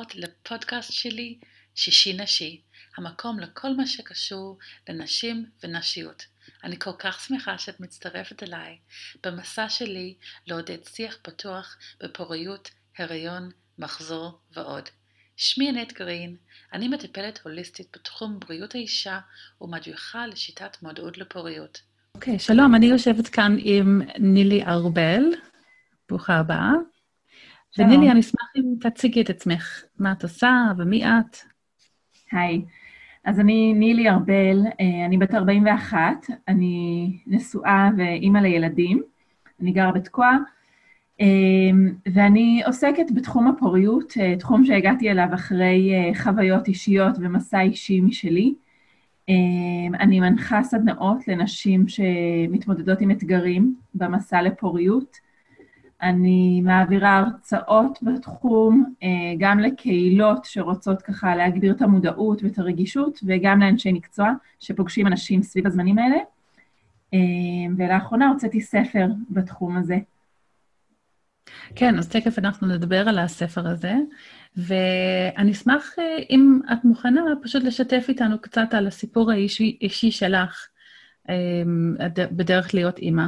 הבאות לפודקאסט שלי, שישי נשי, המקום לכל מה שקשור לנשים ונשיות. אני כל כך שמחה שאת מצטרפת אליי במסע שלי לעודד שיח פתוח בפוריות, הריון, מחזור ועוד. שמי ענת גרין, אני מטפלת הוליסטית בתחום בריאות האישה ומדריכה לשיטת מודעות לפוריות. אוקיי, okay, שלום, אני יושבת כאן עם נילי ארבל. ברוכה הבאה. ונילי, אני אשמח אם תציגי את עצמך, מה את עושה ומי את. היי, אז אני נילי ארבל, אה, אני בת 41, אני נשואה ואימא לילדים, אני גרה בתקוע, אה, ואני עוסקת בתחום הפוריות, אה, תחום שהגעתי אליו אחרי חוויות אישיות ומסע אישי משלי. אני מנחה סדנאות לנשים שמתמודדות עם אתגרים במסע לפוריות. אני מעבירה הרצאות בתחום, אה, גם לקהילות שרוצות ככה להגביר את המודעות ואת הרגישות, וגם לאנשי מקצוע שפוגשים אנשים סביב הזמנים האלה. אה, ולאחרונה הוצאתי ספר בתחום הזה. כן, אז תכף אנחנו נדבר על הספר הזה, ואני אשמח, אה, אם את מוכנה, פשוט לשתף איתנו קצת על הסיפור האישי, האישי שלך בדרך להיות אימא.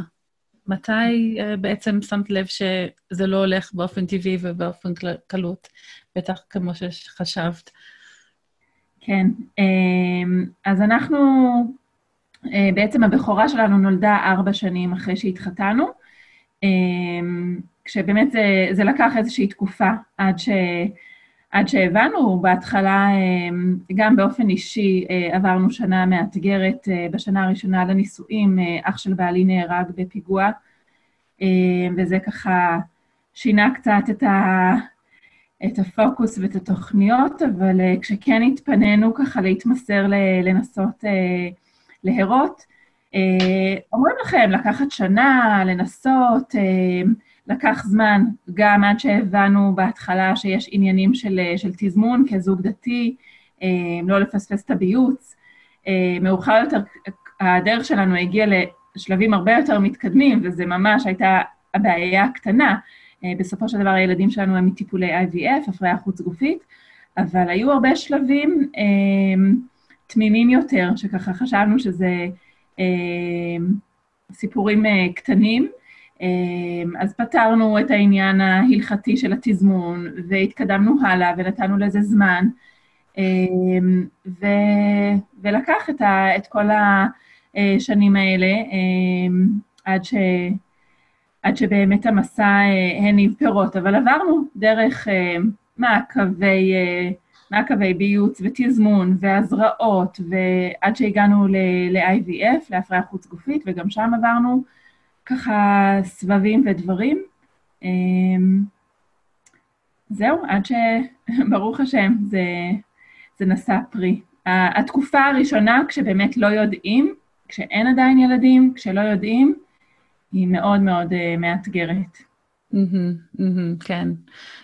מתי uh, בעצם שמת לב שזה לא הולך באופן טבעי ובאופן קלות, בטח כמו שחשבת? כן, אמ, אז אנחנו, אה, בעצם הבכורה שלנו נולדה ארבע שנים אחרי שהתחתנו, אמ, כשבאמת זה, זה לקח איזושהי תקופה עד, ש, עד שהבנו, בהתחלה אמ, גם באופן אישי אה, עברנו שנה מאתגרת, בשנה הראשונה לנישואים, אח של בעלי נהרג בפיגוע, וזה ככה שינה קצת את, ה, את הפוקוס ואת התוכניות, אבל אה, כשכן התפנינו ככה להתמסר, לנסות אה, להרות, אה, אומרים לכם, לקחת שנה, לנסות, לקח זמן, גם עד שהבנו בהתחלה שיש עניינים של, של תזמון כזוג דתי, לא לפספס את הביוץ. מאוחר יותר, הדרך שלנו הגיעה לשלבים הרבה יותר מתקדמים, וזה ממש הייתה הבעיה הקטנה. אה, בסופו של דבר הילדים שלנו הם מטיפולי IVF, הפריה חוץ-גופית, אבל היו הרבה שלבים אה, תמימים יותר, שככה חשבנו שזה אה, סיפורים אה, קטנים. אה, אז פתרנו את העניין ההלכתי של התזמון, והתקדמנו הלאה ונתנו לזה זמן, אה, ו, ולקח את, ה, את כל השנים האלה אה, עד ש... עד שבאמת המסע אה, הניב פירות, אבל עברנו דרך אה, מעקבי, אה, מעקבי ביוץ ותזמון והזרעות, ועד שהגענו ל-IVF, להפריה חוץ גופית, וגם שם עברנו ככה סבבים ודברים. זהו, עד שברוך השם, זה, זה נשא פרי. התקופה הראשונה, כשבאמת לא יודעים, כשאין עדיין ילדים, כשלא יודעים, היא מאוד מאוד uh, מאתגרת. Mm-hmm, mm-hmm, כן.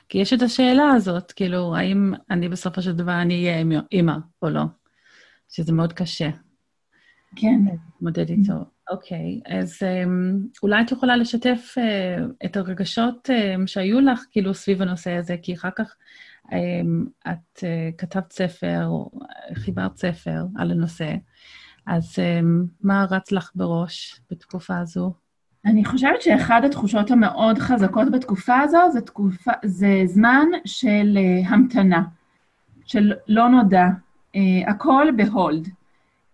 כי יש את השאלה הזאת, כאילו, האם אני בסופו של דבר אני אהיה אימא או לא? שזה מאוד קשה. כן. להתמודד איתו. אוקיי, okay, אז um, אולי את יכולה לשתף uh, את הרגשות um, שהיו לך, כאילו, סביב הנושא הזה, כי אחר כך um, את uh, כתבת ספר, חיברת ספר על הנושא, אז um, מה רץ לך בראש בתקופה הזו? אני חושבת שאחד התחושות המאוד חזקות בתקופה הזו זה, תקופה, זה זמן של uh, המתנה, של לא נודע, uh, הכל ב hold.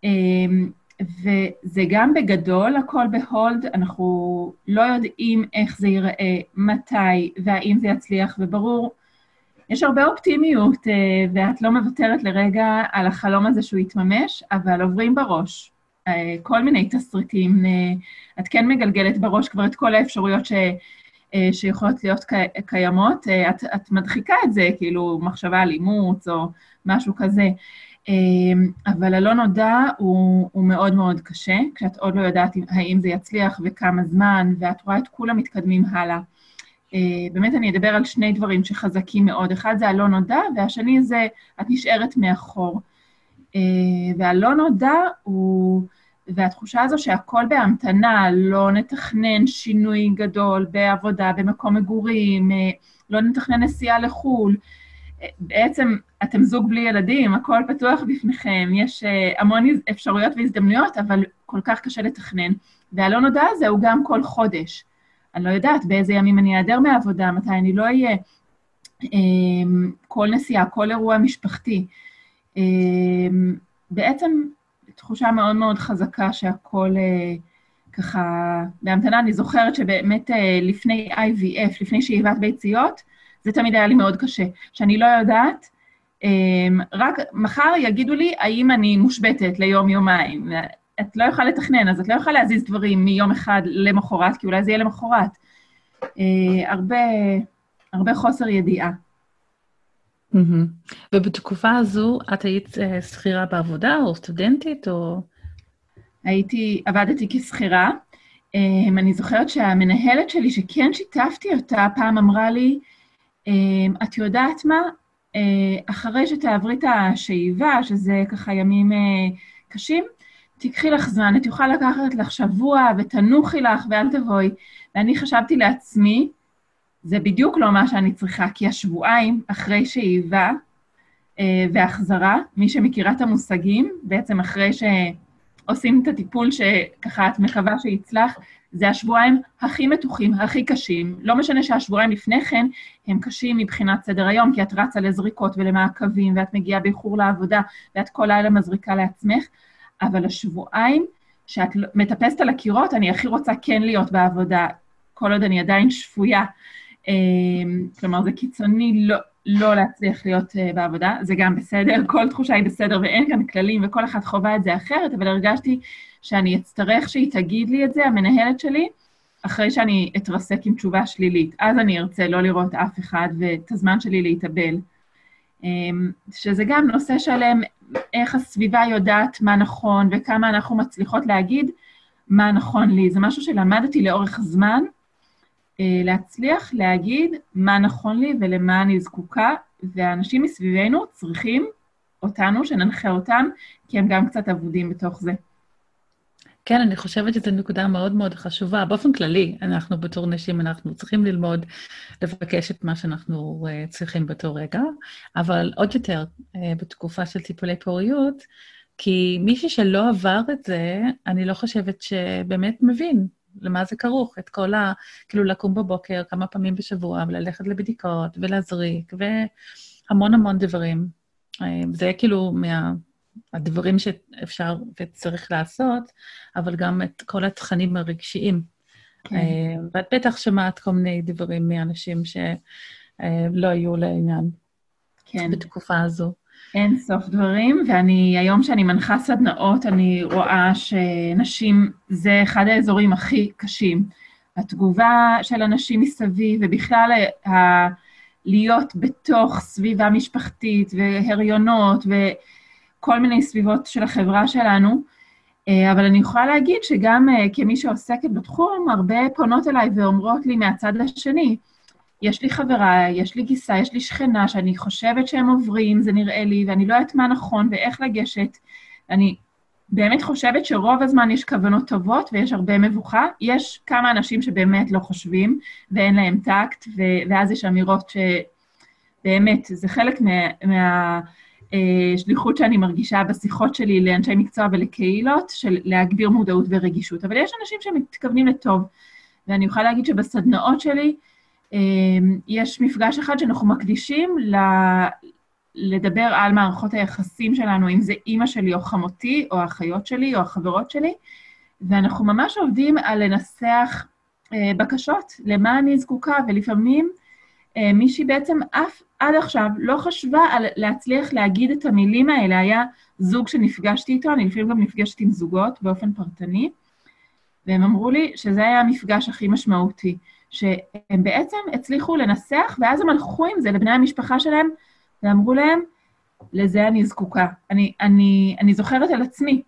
Um, וזה גם בגדול, הכל ב hold, אנחנו לא יודעים איך זה ייראה, מתי והאם זה יצליח, וברור, יש הרבה אופטימיות, uh, ואת לא מוותרת לרגע על החלום הזה שהוא יתממש, אבל עוברים בראש אה, כל מיני תסריטים. אה, את כן מגלגלת בראש כבר את כל האפשרויות ש, אה, שיכולות להיות קיימות. את, את מדחיקה את זה, כאילו, מחשבה על אימוץ או משהו כזה. אבל הלא נודע הוא, הוא מאוד מאוד קשה, כשאת עוד לא יודעת האם זה יצליח וכמה זמן, ואת רואה את כולם מתקדמים הלאה. באמת אני אדבר על שני דברים שחזקים מאוד. אחד זה הלא נודע, והשני זה את נשארת מאחור. והלא נודע הוא... והתחושה הזו שהכל בהמתנה, לא נתכנן שינוי גדול בעבודה, במקום מגורים, לא נתכנן נסיעה לחו"ל, בעצם אתם זוג בלי ילדים, הכל פתוח בפניכם, יש המון אפשרויות והזדמנויות, אבל כל כך קשה לתכנן. והלא נודע הזה הוא גם כל חודש. אני לא יודעת באיזה ימים אני אעדר מהעבודה, מתי אני לא אהיה. כל נסיעה, כל אירוע משפחתי. בעצם תחושה מאוד מאוד חזקה שהכל ככה בהמתנה. אני זוכרת שבאמת לפני IVF, לפני שאיבת ביציות, זה תמיד היה לי מאוד קשה, שאני לא יודעת, רק מחר יגידו לי האם אני מושבתת ליום-יומיים. את לא יכולה לתכנן, אז את לא יכולה להזיז דברים מיום אחד למחרת, כי אולי זה יהיה למחרת. הרבה, הרבה חוסר ידיעה. ובתקופה הזו את היית שכירה בעבודה, או סטודנטית, או... הייתי, עבדתי כשכירה. אני זוכרת שהמנהלת שלי, שכן שיתפתי אותה, פעם אמרה לי, את יודעת מה? אחרי שתעברי את השאיבה, שזה ככה ימים קשים, תיקחי לך זמן, את יכולה לקחת לך שבוע ותנוחי לך ואל תבואי. ואני חשבתי לעצמי, זה בדיוק לא מה שאני צריכה, כי השבועיים אחרי שאיבה אה, והחזרה, מי שמכירה את המושגים, בעצם אחרי שעושים את הטיפול שככה את מקווה שיצלח, זה השבועיים הכי מתוחים, הכי קשים. לא משנה שהשבועיים לפני כן הם קשים מבחינת סדר היום, כי את רצה לזריקות ולמעקבים, ואת מגיעה באיחור לעבודה, ואת כל לילה מזריקה לעצמך, אבל השבועיים שאת מטפסת על הקירות, אני הכי רוצה כן להיות בעבודה, כל עוד אני עדיין שפויה. אמ, כלומר, זה קיצוני לא, לא להצליח להיות אה, בעבודה, זה גם בסדר, כל תחושה היא בסדר ואין כאן כללים וכל אחת חווה את זה אחרת, אבל הרגשתי שאני אצטרך שהיא תגיד לי את זה, המנהלת שלי, אחרי שאני אתרסק עם תשובה שלילית. אז אני ארצה לא לראות אף אחד ואת הזמן שלי להתאבל. אמ, שזה גם נושא שלם, איך הסביבה יודעת מה נכון וכמה אנחנו מצליחות להגיד מה נכון לי. זה משהו שלמדתי לאורך זמן, להצליח להגיד מה נכון לי ולמה אני זקוקה, והאנשים מסביבנו צריכים אותנו, שננחה אותם, כי הם גם קצת אבודים בתוך זה. כן, אני חושבת שזו נקודה מאוד מאוד חשובה. באופן כללי, אנחנו בתור נשים, אנחנו צריכים ללמוד לבקש את מה שאנחנו uh, צריכים באותו רגע, אבל עוד יותר uh, בתקופה של טיפולי פוריות, כי מישהי שלא עבר את זה, אני לא חושבת שבאמת מבין למה זה כרוך, את כל ה... כאילו, לקום בבוקר כמה פעמים בשבוע, וללכת לבדיקות, ולהזריק, והמון המון דברים. אה, זה כאילו מה... הדברים שאפשר וצריך לעשות, אבל גם את כל התכנים הרגשיים. כן. אה, ואת בטח שמעת כל מיני דברים מאנשים שלא היו לעניין כן. בתקופה הזו. אין סוף דברים, ואני, היום שאני מנחה סדנאות, אני רואה שנשים זה אחד האזורים הכי קשים. התגובה של אנשים מסביב, ובכלל ה... להיות בתוך סביבה משפחתית והריונות וכל מיני סביבות של החברה שלנו, אה, אבל אני יכולה להגיד שגם אה, כמי שעוסקת בתחום, הרבה פונות אליי ואומרות לי מהצד השני, יש לי חברה, יש לי גיסה, יש לי שכנה שאני חושבת שהם עוברים, זה נראה לי, ואני לא יודעת מה נכון ואיך לגשת. אני באמת חושבת שרוב הזמן יש כוונות טובות ויש הרבה מבוכה. יש כמה אנשים שבאמת לא חושבים ואין להם טקט, ו- ואז יש אמירות שבאמת, זה חלק מהשליחות מה, אה, שאני מרגישה בשיחות שלי לאנשי מקצוע ולקהילות, של להגביר מודעות ורגישות. אבל יש אנשים שמתכוונים לטוב, ואני יכולה להגיד שבסדנאות שלי, יש מפגש אחד שאנחנו מקדישים ל... לדבר על מערכות היחסים שלנו, אם זה אימא שלי או חמותי, או האחיות שלי, או החברות שלי, ואנחנו ממש עובדים על לנסח אה, בקשות, למה אני זקוקה, ולפעמים אה, מישהי בעצם אף עד עכשיו לא חשבה על להצליח להגיד את המילים האלה. היה זוג שנפגשתי איתו, אני לפעמים גם נפגשת עם זוגות באופן פרטני, והם אמרו לי שזה היה המפגש הכי משמעותי. שהם בעצם הצליחו לנסח, ואז הם הלכו עם זה לבני המשפחה שלהם, ואמרו להם, לזה אני זקוקה. אני, אני, אני זוכרת על עצמי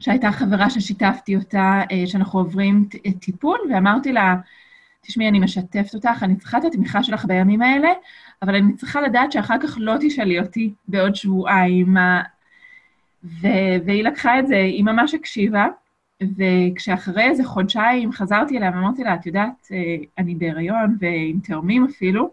שהייתה חברה ששיתפתי אותה, אה, שאנחנו עוברים טיפול, ואמרתי לה, תשמעי, אני משתפת אותך, אני צריכה את התמיכה שלך בימים האלה, אבל אני צריכה לדעת שאחר כך לא תשאלי אותי בעוד שבועיים. ו... והיא לקחה את זה, היא ממש הקשיבה, וכשאחרי איזה חודשיים חזרתי אליה ואמרתי לה, את יודעת, אה, אני בהיריון ועם תאומים אפילו,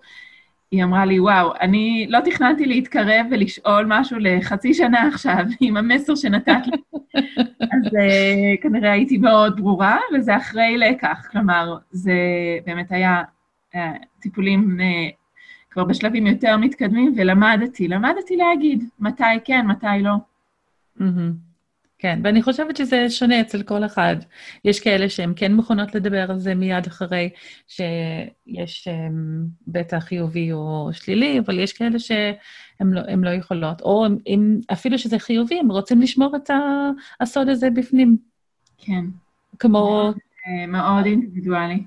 היא אמרה לי, וואו, אני לא תכננתי להתקרב ולשאול משהו לחצי שנה עכשיו, עם המסר שנתת לי. אז uh, כנראה הייתי מאוד ברורה, וזה אחרי לקח. כלומר, זה באמת היה uh, טיפולים uh, כבר בשלבים יותר מתקדמים, ולמדתי, למדתי להגיד מתי כן, מתי לא. Mm-hmm. כן, ואני חושבת שזה שונה אצל כל אחד. יש כאלה שהן כן מוכנות לדבר על זה מיד אחרי שיש um, בטח חיובי או שלילי, אבל יש כאלה שהן לא, לא יכולות. או אם, אפילו שזה חיובי, הם רוצים לשמור את הסוד הזה בפנים. כן. כמו... מאוד, אה, מאוד אינדיבידואלי.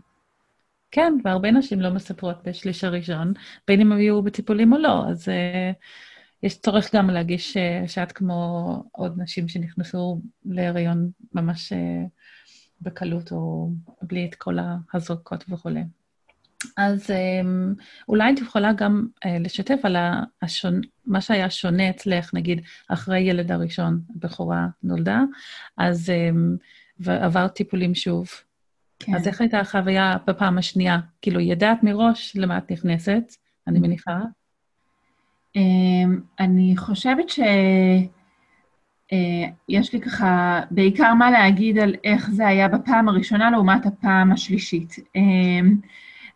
כן, והרבה נשים לא מספרות בשליש הראשון, בין אם הם יהיו בטיפולים או לא, אז... Uh, יש צורך גם להגיש אה, שאת כמו עוד נשים שנכנסו להיריון ממש אה, בקלות, או בלי את כל הזרקות וכולי. אז אמ, אולי את יכולה גם אה, לשתף על השון, מה שהיה שונה אצלך, נגיד, אחרי ילד הראשון, הבכורה נולדה, אז אמ, ועברת טיפולים שוב. כן. אז איך הייתה החוויה בפעם השנייה? כאילו, ידעת מראש למה את נכנסת, אני מניחה, אני חושבת שיש אה, לי ככה בעיקר מה להגיד על איך זה היה בפעם הראשונה לעומת הפעם השלישית. אמ,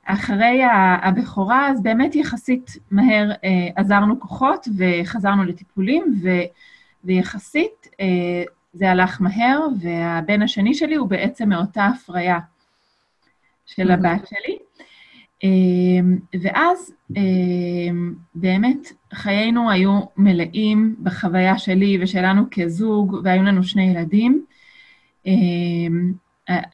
אחרי הבכורה, אז באמת יחסית מהר אה, עזרנו כוחות וחזרנו לטיפולים, ו, ויחסית אה, זה הלך מהר, והבן השני שלי הוא בעצם מאותה הפריה של הבת שלי. אמ, ואז אמ, באמת חיינו היו מלאים בחוויה שלי ושלנו כזוג, והיו לנו שני ילדים. אמ,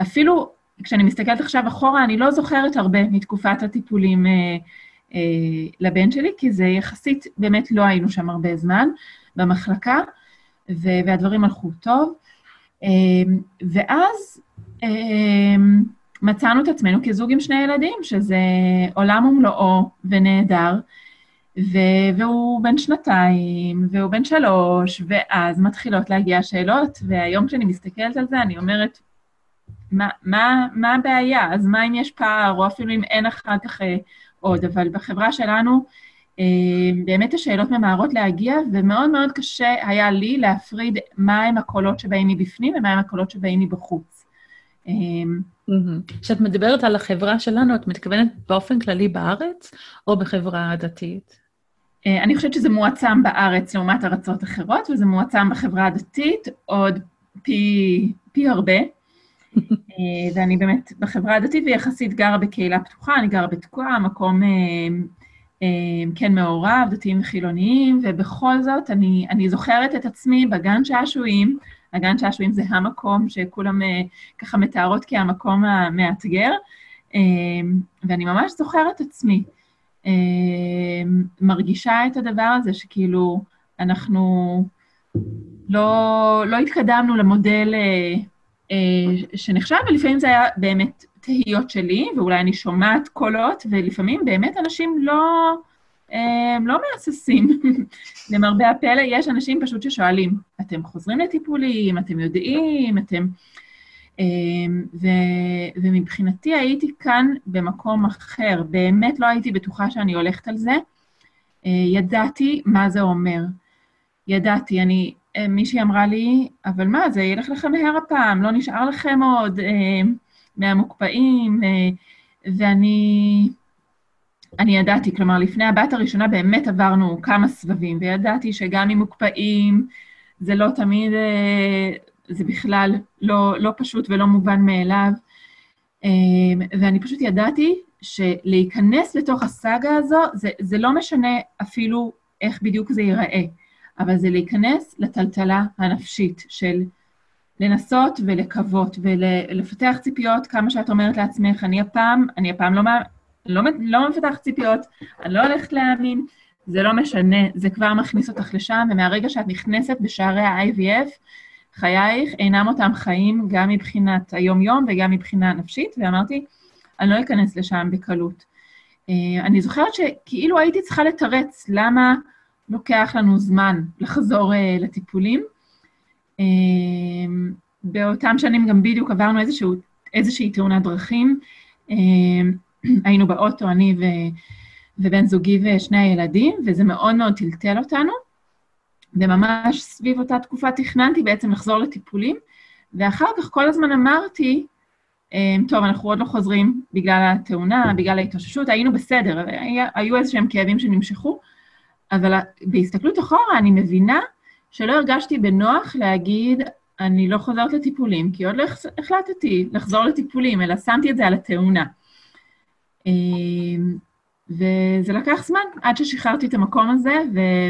אפילו כשאני מסתכלת עכשיו אחורה, אני לא זוכרת הרבה מתקופת הטיפולים אה, אה, לבן שלי, כי זה יחסית, באמת לא היינו שם הרבה זמן במחלקה, והדברים הלכו טוב. ואז מצאנו את עצמנו כזוג עם שני ילדים, שזה עולם ומלואו ונהדר, ו- והוא בן שנתיים, והוא בן שלוש, ואז מתחילות להגיע השאלות, והיום כשאני מסתכלת על זה, אני אומרת, מה, מה, מה הבעיה? אז מה אם יש פער, או אפילו אם אין אחר כך אה, עוד, אבל בחברה שלנו, אה, באמת השאלות ממהרות להגיע, ומאוד מאוד קשה היה לי להפריד מהם הקולות שבאים מבפנים ומהם הקולות שבאים מבחוץ. אה, כשאת מדברת על החברה שלנו, את מתכוונת באופן כללי בארץ או בחברה הדתית? אה, אני חושבת שזה מועצם בארץ לעומת ארצות אחרות, וזה מועצם בחברה הדתית עוד פי, פי הרבה. אה, ואני באמת בחברה הדתית ויחסית גרה בקהילה פתוחה, אני גרה בתקועה, מקום אה, כן מעורב, דתיים וחילוניים, ובכל זאת אני, אני זוכרת את עצמי בגן שעשועים, הגן שעשועים זה המקום שכולם ככה מתארות כהמקום המאתגר, ואני ממש זוכרת עצמי. אה, מרגישה את הדבר הזה שכאילו אנחנו לא, לא התקדמנו למודל שנחשב, ולפעמים זה היה באמת תהיות שלי, ואולי אני שומעת קולות, ולפעמים באמת אנשים לא... הם לא מהססים. למרבה הפלא, יש אנשים פשוט ששואלים, אתם חוזרים לטיפולים, אתם יודעים, אתם... אמ, ו, ומבחינתי הייתי כאן במקום אחר, באמת לא הייתי בטוחה שאני הולכת על זה. אה, ידעתי מה זה אומר. ידעתי, אני, אה, מישהי אמרה לי, אבל מה, זה ילך לכם מהר הפעם, לא נשאר לכם עוד אה, מהמוקפאים, ואני אני ידעתי, כלומר, לפני הבת הראשונה באמת עברנו כמה סבבים, וידעתי שגם אם מוקפאים, זה לא תמיד, זה בכלל לא, לא פשוט ולא מובן מאליו. אה, ואני פשוט ידעתי שלהיכנס לתוך הסאגה הזו, זה, זה לא משנה אפילו איך בדיוק זה ייראה, אבל זה להיכנס לטלטלה הנפשית של לנסות ולקוות ולפתח ציפיות, כמה שאת אומרת לעצמך, אני הפעם, אני הפעם לא, לא, לא מפתח ציפיות, אני לא הולכת להאמין, זה לא משנה, זה כבר מכניס אותך לשם, ומהרגע שאת נכנסת בשערי ה-IVF, חייך אינם אותם חיים גם מבחינת היום-יום וגם מבחינה נפשית, ואמרתי, אני לא אכנס לשם בקלות. אה, אני זוכרת שכאילו הייתי צריכה לתרץ למה לוקח לנו זמן לחזור אה, לטיפולים. אה, באותם שנים גם בדיוק עברנו איזשהו, איזושהי תאונת דרכים. היינו באוטו, אני ו... ובן זוגי ושני הילדים, וזה מאוד מאוד טלטל אותנו. וממש סביב אותה תקופה תכננתי בעצם לחזור לטיפולים, ואחר כך כל הזמן אמרתי, אמ, טוב, אנחנו עוד לא חוזרים בגלל התאונה, בגלל ההתאוששות, היינו בסדר, היו איזה שהם כאבים שנמשכו, אבל בהסתכלות אחורה אני מבינה שלא הרגשתי בנוח להגיד, אני לא חוזרת לטיפולים, כי עוד לא החלטתי לחזור לטיפולים, אלא שמתי את זה על התאונה. וזה לקח זמן עד ששחררתי את המקום הזה,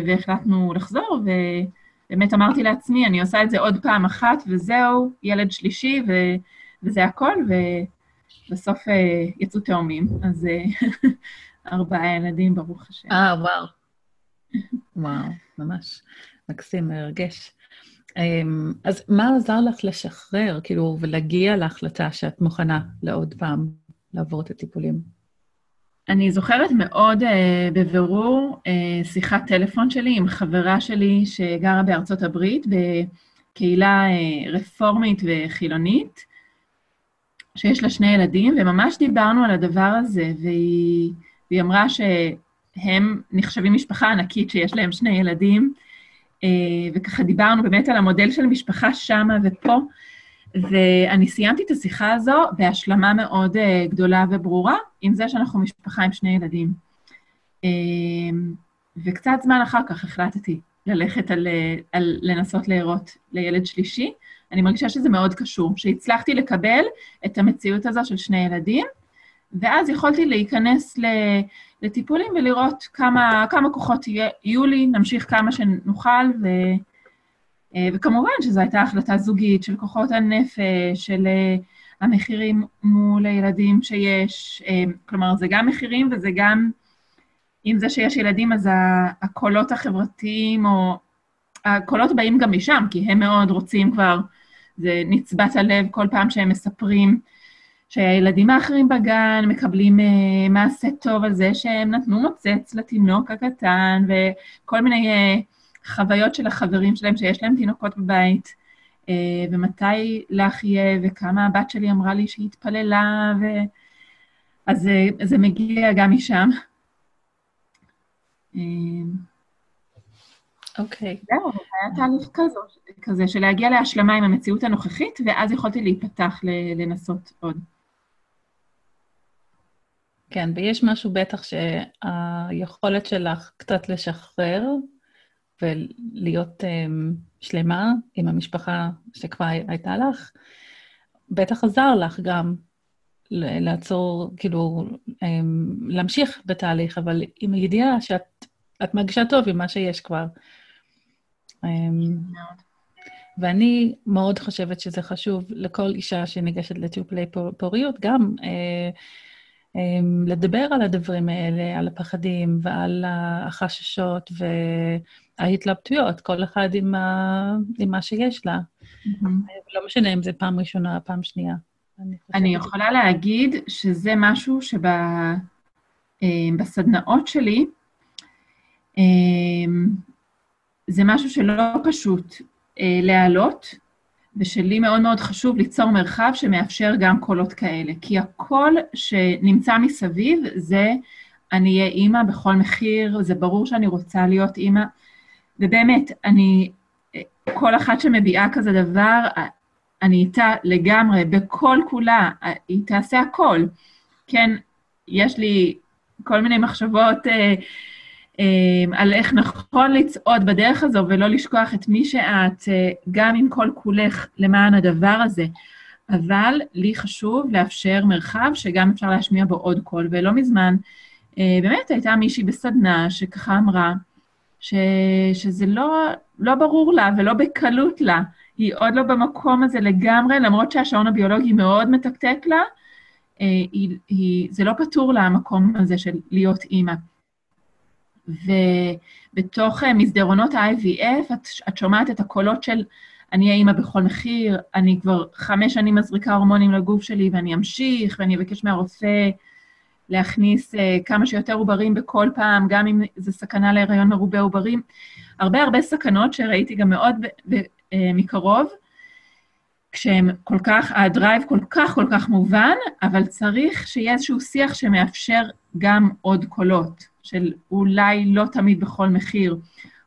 והחלטנו לחזור, ובאמת אמרתי לעצמי, אני עושה את זה עוד פעם אחת, וזהו, ילד שלישי, ו... וזה הכל, ובסוף אה, יצאו תאומים, אז אה, ארבעה ילדים, ברוך השם. אה, וואו. וואו, ממש מקסים, מרגש. אמ, אז מה עזר לך לשחרר, כאילו, ולהגיע להחלטה שאת מוכנה לעוד פעם לעבור את הטיפולים? אני זוכרת מאוד uh, בבירור uh, שיחת טלפון שלי עם חברה שלי שגרה בארצות הברית, בקהילה uh, רפורמית וחילונית, שיש לה שני ילדים, וממש דיברנו על הדבר הזה, והיא, והיא אמרה שהם נחשבים משפחה ענקית שיש להם שני ילדים, uh, וככה דיברנו באמת על המודל של המשפחה שמה ופה, ואני סיימתי את השיחה הזו בהשלמה מאוד uh, גדולה וברורה, עם זה שאנחנו משפחה עם שני ילדים. Uh, וקצת זמן אחר כך החלטתי ללכת על, uh, על לנסות להרות לילד שלישי. אני מרגישה שזה מאוד קשור, שהצלחתי לקבל את המציאות הזו של שני ילדים, ואז יכולתי להיכנס לטיפולים ולראות כמה, כמה כוחות יהיו לי, נמשיך כמה שנוכל, ו... אה, וכמובן שזו הייתה החלטה זוגית של כוחות הנפש, של אה, המחירים מול הילדים שיש, אה, כלומר, זה גם מחירים וזה גם, עם זה שיש ילדים, אז הקולות החברתיים, או הקולות באים גם משם, כי הם מאוד רוצים כבר, זה נצבת הלב כל פעם שהם מספרים שהילדים האחרים בגן מקבלים מעשה טוב על זה שהם נתנו מוצץ לתינוק הקטן, וכל מיני... חוויות של החברים שלהם שיש להם תינוקות בבית, אה, ומתי לך יהיה, וכמה הבת שלי אמרה לי שהיא התפללה, ו... אז אה, זה מגיע גם משם. אה, אוקיי. Okay. זהו, היה תהליך כזו, כזה של להגיע להשלמה עם המציאות הנוכחית, ואז יכולתי להיפתח לנסות עוד. כן, ויש משהו בטח שהיכולת שלך קצת לשחרר ולהיות um, שלמה עם המשפחה שכבר הייתה לך, בטח עזר לך גם לעצור, כאילו, um, להמשיך בתהליך, אבל עם הידיעה שאת מרגישה טוב עם מה שיש כבר. Um, ואני מאוד חושבת שזה חשוב לכל אישה שניגשת לטיפולי פוריות, גם uh, um, לדבר על הדברים האלה, על הפחדים ועל החששות, ו... ההתלבטויות, כל אחד עם, ה... עם מה שיש לה. Mm-hmm. לא משנה אם זה פעם ראשונה או פעם שנייה. אני, אני יכולה להגיד שזה משהו שבסדנאות אה, שלי, אה, זה משהו שלא פשוט אה, להעלות, ושלי מאוד מאוד חשוב ליצור מרחב שמאפשר גם קולות כאלה. כי הקול שנמצא מסביב זה אני אהיה אימא בכל מחיר, זה ברור שאני רוצה להיות אימא. ובאמת, אני, כל אחת שמביעה כזה דבר, אני איתה לגמרי, בכל כולה, היא תעשה הכל. כן, יש לי כל מיני מחשבות אה, אה, על איך נכון לצעוד בדרך הזו ולא לשכוח את מי שאת, אה, גם עם כל כולך למען הדבר הזה. אבל לי חשוב לאפשר מרחב שגם אפשר להשמיע בו עוד קול. ולא מזמן, אה, באמת הייתה מישהי בסדנה שככה אמרה, ש, שזה לא, לא ברור לה ולא בקלות לה. היא עוד לא במקום הזה לגמרי, למרות שהשעון הביולוגי מאוד מתקתק לה, אה, היא, היא, זה לא פתור לה המקום הזה של להיות אימא. ובתוך אה, מסדרונות ה-IVF את, את שומעת את הקולות של אני האימא בכל מחיר, אני כבר חמש שנים מזריקה הורמונים לגוף שלי ואני אמשיך ואני אבקש מהרופא להכניס uh, כמה שיותר עוברים בכל פעם, גם אם זה סכנה להיריון מרובה עוברים. הרבה הרבה סכנות שראיתי גם מאוד ב- ב- uh, מקרוב, כשהם כל כך, הדרייב כל כך כל כך מובן, אבל צריך שיהיה איזשהו שיח שמאפשר גם עוד קולות, של אולי לא תמיד בכל מחיר,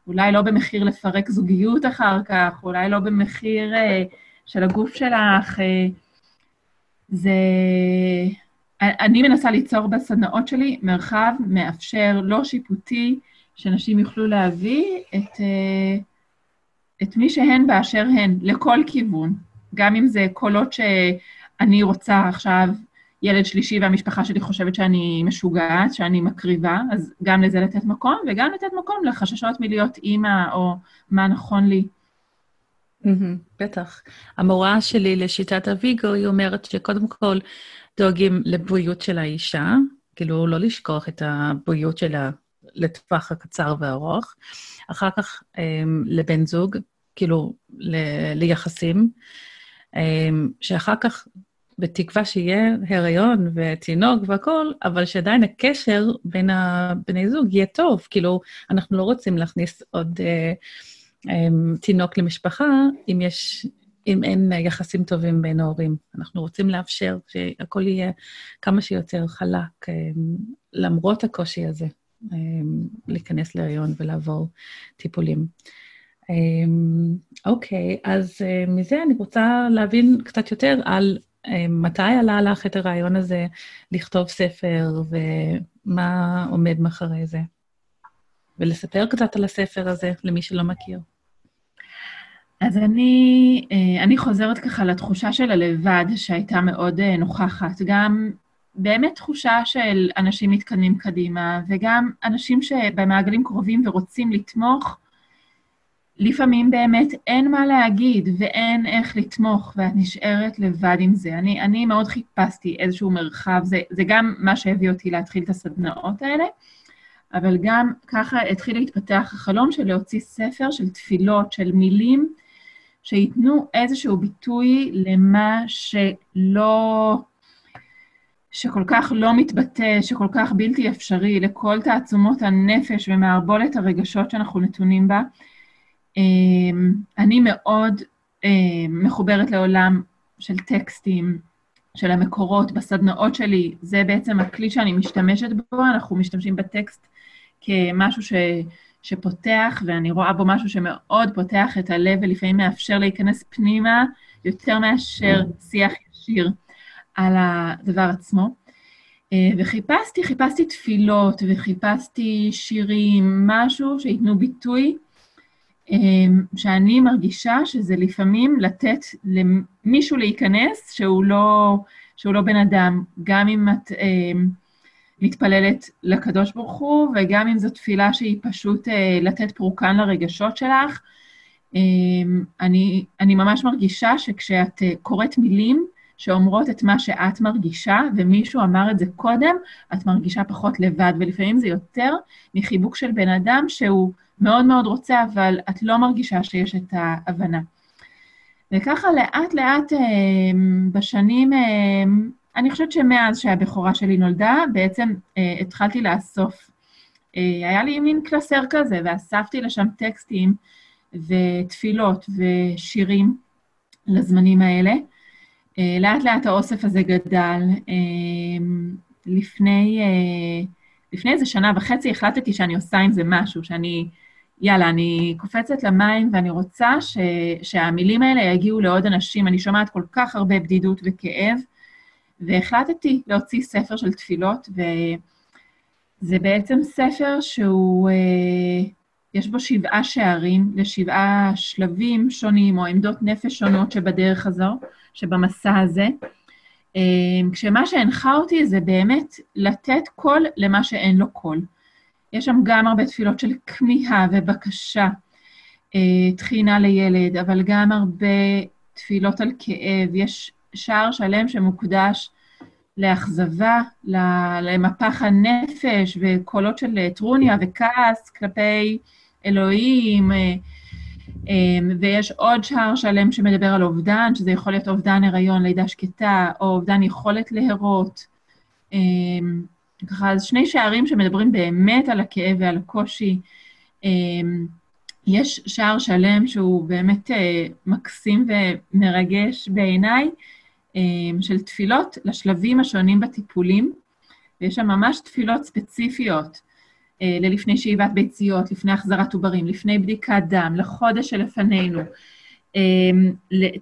אולי לא במחיר לפרק זוגיות אחר כך, אולי לא במחיר אה, של הגוף שלך. אה, זה... אני מנסה ליצור בסדנאות שלי מרחב מאפשר, לא שיפוטי, שאנשים יוכלו להביא את, אה, את מי שהן באשר הן, לכל כיוון. גם אם זה קולות שאני רוצה עכשיו ילד שלישי והמשפחה שלי חושבת שאני משוגעת, שאני מקריבה, אז גם לזה לתת מקום, וגם לתת מקום לחששות מלהיות אימא, או מה נכון לי. בטח. המורה שלי לשיטת הוויגו, היא אומרת שקודם כל דואגים לבריאות של האישה, כאילו לא לשכוח את הבריאות שלה לטווח הקצר והארוך, אחר כך אמ, לבן זוג, כאילו ל- ליחסים, אמ, שאחר כך, בתקווה שיהיה הריון ותינוק והכול, אבל שעדיין הקשר בין הבני זוג יהיה טוב. כאילו, אנחנו לא רוצים להכניס עוד אה, אה, תינוק למשפחה אם יש... אם אין יחסים טובים בין ההורים. אנחנו רוצים לאפשר שהכל יהיה כמה שיותר חלק, אה, למרות הקושי הזה, אה, להיכנס להריון ולעבור טיפולים. אוקיי, אז אה, מזה אני רוצה להבין קצת יותר על אה, מתי עלה לך את הרעיון הזה לכתוב ספר ומה עומד מאחורי זה, ולספר קצת על הספר הזה למי שלא מכיר. אז אני, אה, אני חוזרת ככה לתחושה של הלבד, שהייתה מאוד נוכחת. גם באמת תחושה של אנשים מתקדמים קדימה, וגם אנשים שבמעגלים קרובים ורוצים לתמוך, לפעמים באמת אין מה להגיד ואין איך לתמוך, ואת נשארת לבד עם זה. אני, אני מאוד חיפשתי איזשהו מרחב, זה, זה גם מה שהביא אותי להתחיל את הסדנאות האלה, אבל גם ככה התחיל להתפתח החלום של להוציא ספר של תפילות, של מילים, שייתנו איזשהו ביטוי למה שלא... שכל כך לא מתבטא, שכל כך בלתי אפשרי, לכל תעצומות הנפש ומערבולת הרגשות שאנחנו נתונים בה. אמ, אני מאוד אמ, מחוברת לעולם של טקסטים, של המקורות בסדנאות שלי, זה בעצם הכלי שאני משתמשת בו, אנחנו משתמשים בטקסט כמשהו ש, שפותח, ואני רואה בו משהו שמאוד פותח את הלב ולפעמים מאפשר להיכנס פנימה יותר מאשר שיח ישיר על הדבר עצמו. אה, וחיפשתי, חיפשתי תפילות וחיפשתי שירים, משהו שייתנו ביטוי אמ, שאני מרגישה שזה לפעמים לתת למישהו להיכנס שהוא לא, שהוא לא בן אדם, גם אם את אמ, מתפללת לקדוש ברוך הוא, וגם אם זו תפילה שהיא פשוט אה, לתת פרוקן לרגשות שלך. אמ, אני, אני ממש מרגישה שכשאת אה, קוראת מילים שאומרות את מה שאת מרגישה, ומישהו אמר את זה קודם, את מרגישה פחות לבד, ולפעמים זה יותר מחיבוק של בן אדם שהוא מאוד מאוד רוצה, אבל את לא מרגישה שיש את ההבנה. וככה לאט לאט אה, בשנים, אה, אני חושבת שמאז שהבכורה שלי נולדה, בעצם אה, התחלתי לאסוף. היה לי מין קלסר כזה, ואספתי לשם טקסטים ותפילות ושירים לזמנים האלה. לאט לאט האוסף הזה גדל. לפני, לפני איזה שנה וחצי החלטתי שאני עושה עם זה משהו, שאני יאללה, אני קופצת למים ואני רוצה ש, שהמילים האלה יגיעו לעוד אנשים. אני שומעת כל כך הרבה בדידות וכאב, והחלטתי להוציא ספר של תפילות, וזה בעצם ספר שהוא, אה, יש בו שבעה שערים לשבעה שלבים שונים, או עמדות נפש שונות שבדרך הזו, שבמסע הזה. אה, כשמה שהנחה אותי זה באמת לתת קול למה שאין לו קול. יש שם גם הרבה תפילות של כמיהה ובקשה, אה, תחינה לילד, אבל גם הרבה תפילות על כאב. יש שער שלם שמוקדש לאכזבה, למפח הנפש וקולות של טרוניה וכעס כלפי אלוהים, אה, אה, ויש עוד שער שלם שמדבר על אובדן, שזה יכול להיות אובדן הריון, לידה שקטה, או אובדן יכולת להרות. ככה, אז שני שערים שמדברים באמת על הכאב ועל הקושי. יש שער שלם שהוא באמת אה, מקסים ומרגש בעיניי, אה, של תפילות לשלבים השונים בטיפולים, ויש שם ממש תפילות ספציפיות אה, ללפני שאיבת ביציות, לפני החזרת עוברים, לפני בדיקת דם, לחודש שלפנינו,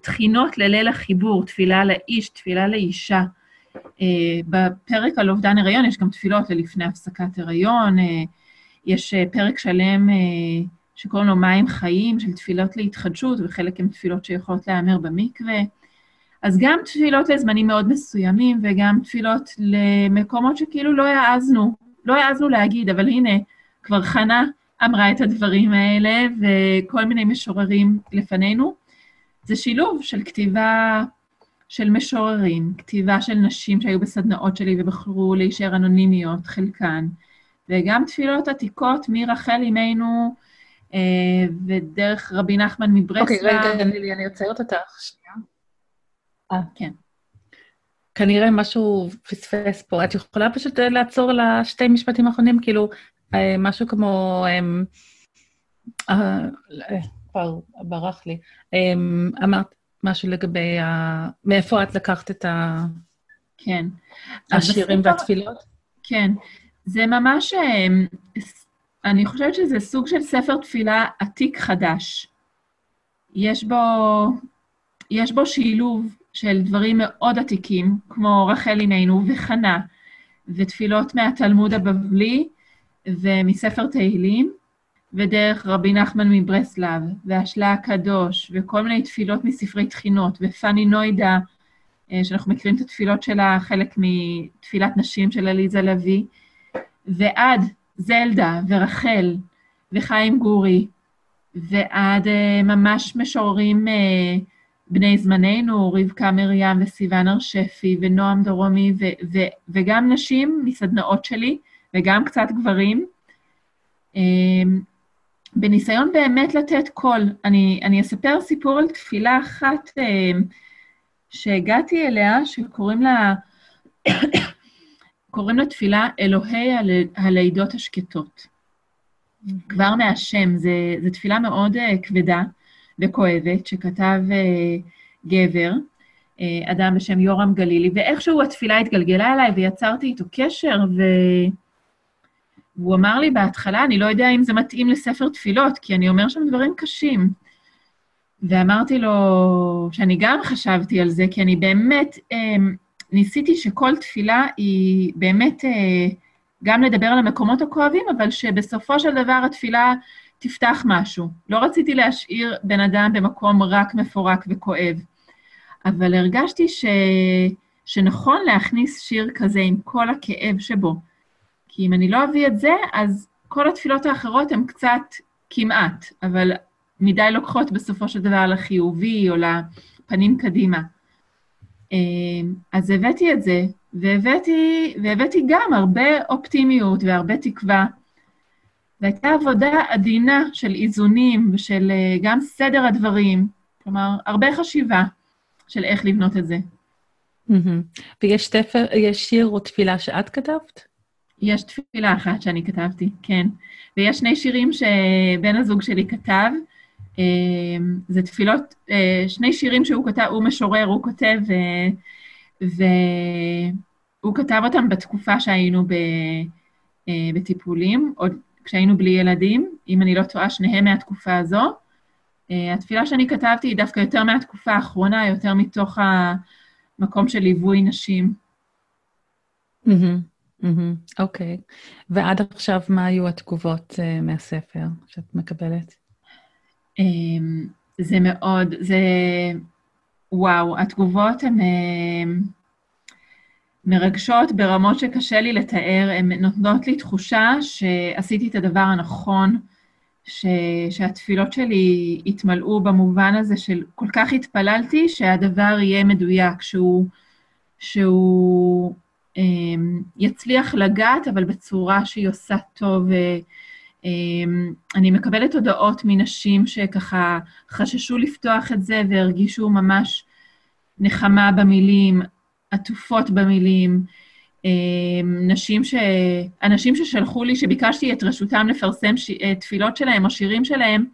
תחינות לליל החיבור, תפילה לאיש, תפילה לאישה. בפרק על אובדן הריון יש גם תפילות ללפני הפסקת הריון, יש פרק שלם שקוראים לו מים חיים, של תפילות להתחדשות, וחלק הן תפילות שיכולות להיאמר במקווה. אז גם תפילות לזמנים מאוד מסוימים, וגם תפילות למקומות שכאילו לא העזנו, לא העזנו להגיד, אבל הנה, כבר חנה אמרה את הדברים האלה, וכל מיני משוררים לפנינו. זה שילוב של כתיבה של משוררים, כתיבה של נשים שהיו בסדנאות שלי ובחרו להישאר אנונימיות, חלקן, וגם תפילות עתיקות מרחל אימנו, אה, ודרך רבי נחמן מברסלב. אוקיי, רגע, נילי, אני עוצרת אותך שנייה. אה, כן. כנראה משהו פספס פה. את יכולה פשוט אה, לעצור לשתי משפטים האחרונים? כאילו, אה, משהו כמו... כבר ברח לי. אמרת משהו לגבי ה... מאיפה את לקחת את ה... כן. השירים והתפילות? כן. זה ממש אני חושבת שזה סוג של ספר תפילה עתיק חדש. יש בו, יש בו שילוב של דברים מאוד עתיקים, כמו רחל אימנו וחנה, ותפילות מהתלמוד הבבלי ומספר תהילים, ודרך רבי נחמן מברסלב, והשלה הקדוש, וכל מיני תפילות מספרי תחינות, ופאני נוידה, אה, שאנחנו מכירים את התפילות שלה, חלק מתפילת נשים של עליזה לביא, ועד זלדה ורחל וחיים גורי, ועד uh, ממש משוררים uh, בני זמננו, רבקה מרים וסיוון הר שפי ונועם דרומי, ו- ו- וגם נשים מסדנאות שלי, וגם קצת גברים, uh, בניסיון באמת לתת קול. אני, אני אספר סיפור על תפילה אחת uh, שהגעתי אליה, שקוראים לה קוראים לתפילה אלוהי הלידות השקטות. Mm-hmm. כבר מהשם, זו תפילה מאוד uh, כבדה וכואבת, שכתב uh, גבר, uh, אדם בשם יורם גלילי, ואיכשהו התפילה התגלגלה אליי ויצרתי איתו קשר, ו... והוא אמר לי בהתחלה, אני לא יודע אם זה מתאים לספר תפילות, כי אני אומר שם דברים קשים. ואמרתי לו שאני גם חשבתי על זה, כי אני באמת, ניסיתי שכל תפילה היא באמת אה, גם לדבר על המקומות הכואבים, אבל שבסופו של דבר התפילה תפתח משהו. לא רציתי להשאיר בן אדם במקום רק מפורק וכואב, אבל הרגשתי ש... שנכון להכניס שיר כזה עם כל הכאב שבו. כי אם אני לא אביא את זה, אז כל התפילות האחרות הן קצת כמעט, אבל מדי לוקחות בסופו של דבר לחיובי או לפנים קדימה. אמ, אז הבאתי את זה, והבאתי, והבאתי גם הרבה אופטימיות והרבה תקווה. והייתה עבודה עדינה של איזונים ושל אה, גם סדר הדברים, כלומר, הרבה חשיבה של איך לבנות את זה. ויש תפר, יש שיר או תפילה שאת כתבת? יש תפילה אחת שאני כתבתי, כן. ויש שני שירים שבן הזוג שלי כתב, אמ, זה תפילות, אה, שני שירים שהוא כתב, הוא משורר, הוא כותב, אה, והוא כתב אותם בתקופה שהיינו אה, בטיפולים, עוד כשהיינו בלי ילדים, אם אני לא טועה, שניהם מהתקופה הזו. התפילה שאני כתבתי היא דווקא יותר מהתקופה האחרונה, יותר מתוך המקום של ליווי נשים. אוקיי. ועד עכשיו, מה היו התגובות מהספר שאת מקבלת? אמ, זה מאוד, זה... וואו, התגובות הן מרגשות ברמות שקשה לי לתאר, הן נותנות לי תחושה שעשיתי את הדבר הנכון, ש... שהתפילות שלי יתמלאו במובן הזה של כל כך התפללתי שהדבר יהיה מדויק, שהוא, שהוא אמ, יצליח לגעת, אבל בצורה שהיא עושה טוב אמ, אני מקבלת הודעות מנשים שככה חששו לפתוח את זה והרגישו ממש נחמה במילים, עטופות במילים. אמ, נשים ש... אנשים ששלחו לי, שביקשתי את רשותם לפרסם ש... תפילות שלהם או שירים שלהם,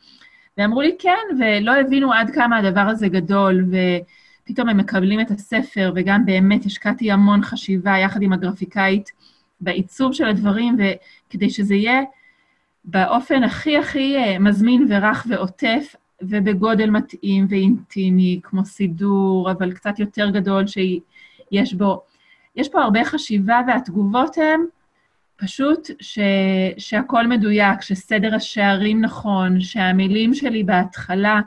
ואמרו לי כן, ולא הבינו עד כמה הדבר הזה גדול, ופתאום הם מקבלים את הספר, וגם באמת השקעתי המון חשיבה יחד עם הגרפיקאית בעיצוב של הדברים, וכדי שזה יהיה באופן הכי הכי אה, מזמין ורך ועוטף, ובגודל מתאים ואינטימי, כמו סידור, אבל קצת יותר גדול שיש בו. יש פה הרבה חשיבה, והתגובות הן פשוט ש, שהכל מדויק, שסדר השערים נכון, שהמילים שלי בהתחלה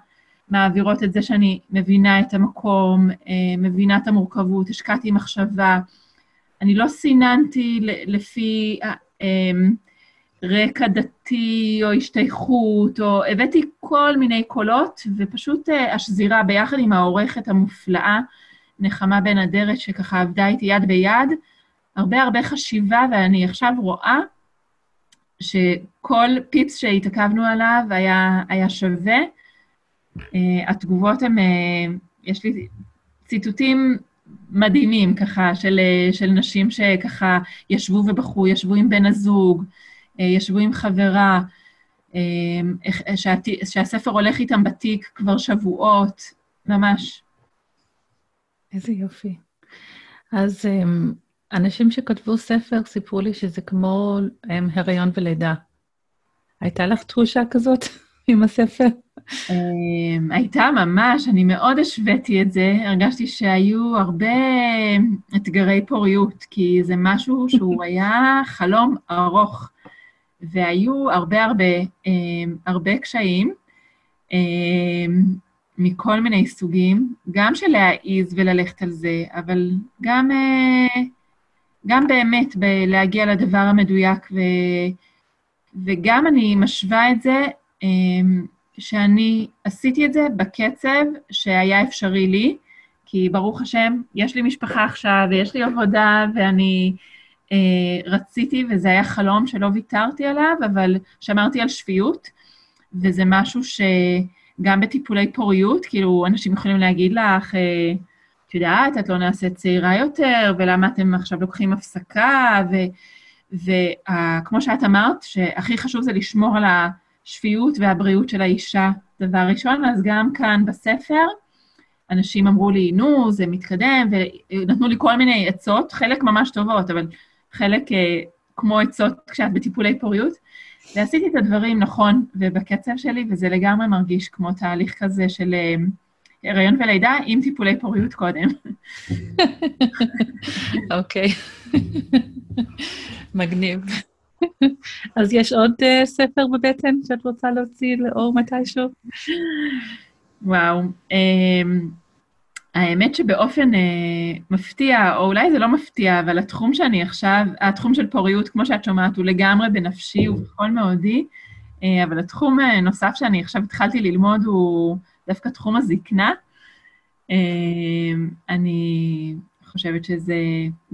מעבירות את זה שאני מבינה את המקום, אה, מבינה את המורכבות, השקעתי מחשבה. אני לא סיננתי לפי אה, רקע דתי או השתייכות, או הבאתי כל מיני קולות, ופשוט אה, השזירה ביחד עם העורכת המופלאה, נחמה בן אדרת, שככה עבדה איתי יד ביד, הרבה הרבה חשיבה, ואני עכשיו רואה שכל פיפס שהתעכבנו עליו היה, היה שווה. Uh, התגובות הן, uh, יש לי ציטוטים מדהימים ככה, של, uh, של נשים שככה ישבו ובכו, ישבו עם בן הזוג, uh, ישבו עם חברה, uh, שהספר הולך איתם בתיק כבר שבועות, ממש. איזה יופי. אז um, אנשים שכתבו ספר סיפרו לי שזה כמו הם, הריון ולידה. הייתה לך תחושה כזאת עם הספר? אמ, הייתה ממש, אני מאוד השוויתי את זה. הרגשתי שהיו הרבה אתגרי פוריות, כי זה משהו שהוא היה חלום ארוך, והיו הרבה הרבה, אמ, הרבה קשיים. מכל מיני סוגים, גם של להעיז וללכת על זה, אבל גם uh, גם באמת להגיע לדבר המדויק, ו, וגם אני משווה את זה, אמ, שאני עשיתי את זה בקצב שהיה אפשרי לי, כי ברוך השם, יש לי משפחה עכשיו, ויש לי עבודה, ואני אה, רציתי, וזה היה חלום שלא ויתרתי עליו, אבל שמרתי על שפיות, וזה משהו שגם בטיפולי פוריות, כאילו, אנשים יכולים להגיד לך, אה, את יודעת, את לא נעשית צעירה יותר, ולמה אתם עכשיו לוקחים הפסקה, וכמו שאת אמרת, שהכי חשוב זה לשמור על השפיות והבריאות של האישה, דבר ראשון, אז גם כאן בספר, אנשים אמרו לי, נו, זה מתקדם, ונתנו לי כל מיני עצות, חלק ממש טובות, אבל חלק אה, כמו עצות כשאת בטיפולי פוריות, ועשיתי את הדברים נכון ובקצב שלי, וזה לגמרי מרגיש כמו תהליך כזה של... אה, הריון ולידה עם טיפולי פוריות קודם. אוקיי. מגניב. אז יש עוד uh, ספר בבטן שאת רוצה להוציא לאור מתישהו? וואו. Um, האמת שבאופן uh, מפתיע, או אולי זה לא מפתיע, אבל התחום שאני עכשיו, התחום של פוריות, כמו שאת שומעת, הוא לגמרי בנפשי ובכל מאודי, uh, אבל התחום uh, נוסף שאני עכשיו התחלתי ללמוד הוא דווקא תחום הזקנה. אמ, אני חושבת שזה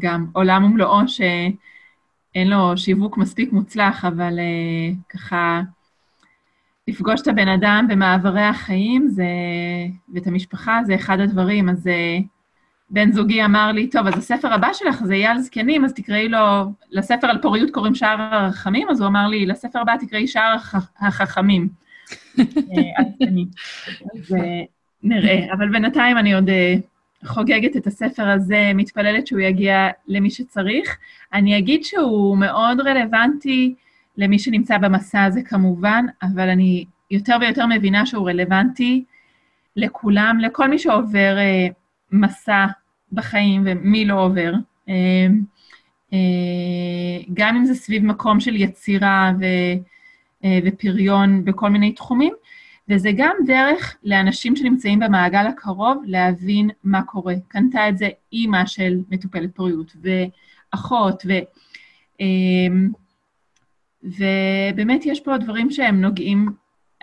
גם עולם ומלואו שאין לו שיווק מספיק מוצלח, אבל אה, ככה לפגוש את הבן אדם במעברי החיים זה, ואת המשפחה זה אחד הדברים. אז אה, בן זוגי אמר לי, טוב, אז הספר הבא שלך זה יהיה על זקנים, אז תקראי לו, לספר על פוריות קוראים שער הרחמים, אז הוא אמר לי, לספר הבא תקראי שער החכמים. אז נראה, אבל בינתיים אני עוד חוגגת את הספר הזה, מתפללת שהוא יגיע למי שצריך. אני אגיד שהוא מאוד רלוונטי למי שנמצא במסע הזה כמובן, אבל אני יותר ויותר מבינה שהוא רלוונטי לכולם, לכל מי שעובר uh, מסע בחיים ומי לא עובר. Uh, uh, גם אם זה סביב מקום של יצירה ו, uh, ופריון בכל מיני תחומים, וזה גם דרך לאנשים שנמצאים במעגל הקרוב להבין מה קורה. קנתה את זה אימא של מטופלת פוריות, ואחות, ו... אמ, ובאמת יש פה דברים שהם נוגעים.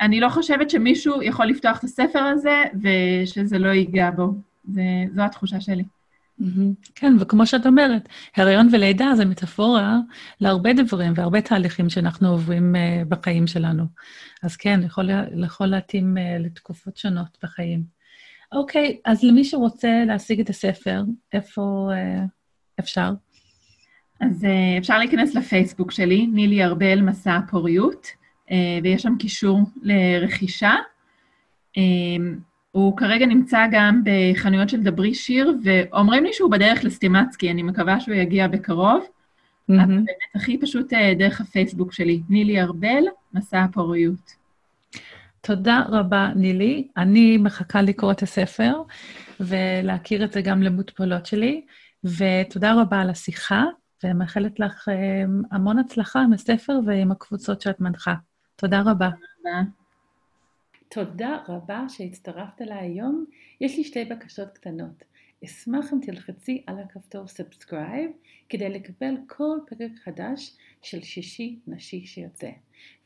אני לא חושבת שמישהו יכול לפתוח את הספר הזה ושזה לא ייגע בו. זה, זו התחושה שלי. כן, וכמו שאת אומרת, הריון ולידה זה מטאפורה להרבה דברים והרבה תהליכים שאנחנו עוברים uh, בחיים שלנו. אז כן, יכול, יכול להתאים uh, לתקופות שונות בחיים. אוקיי, אז למי שרוצה להשיג את הספר, איפה uh, אפשר? אז uh, אפשר להיכנס לפייסבוק שלי, נילי ארבל, מסע הפוריות, uh, ויש שם קישור לרכישה. הוא כרגע נמצא גם בחנויות של דברי שיר, ואומרים לי שהוא בדרך לסטימצקי, אני מקווה שהוא יגיע בקרוב. Mm-hmm. אבל באמת הכי פשוט דרך הפייסבוק שלי, נילי ארבל, מסע הפוריות. תודה רבה, נילי. אני מחכה לקרוא את הספר ולהכיר את זה גם למוטפולות שלי, ותודה רבה על השיחה, ומאחלת לך המון הצלחה עם הספר ועם הקבוצות שאת מנחה. תודה רבה. תודה. תודה רבה שהצטרפת אליי היום. יש לי שתי בקשות קטנות. אשמח אם תלחצי על הכפתור subscribe כדי לקבל כל פרק חדש של שישי נשי שיוצא,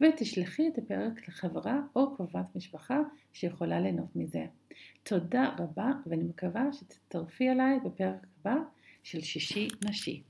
ותשלחי את הפרק לחברה או קרובת משפחה שיכולה ליהנות מזה. תודה רבה ואני מקווה שתצטרפי אליי בפרק הבא של שישי נשי.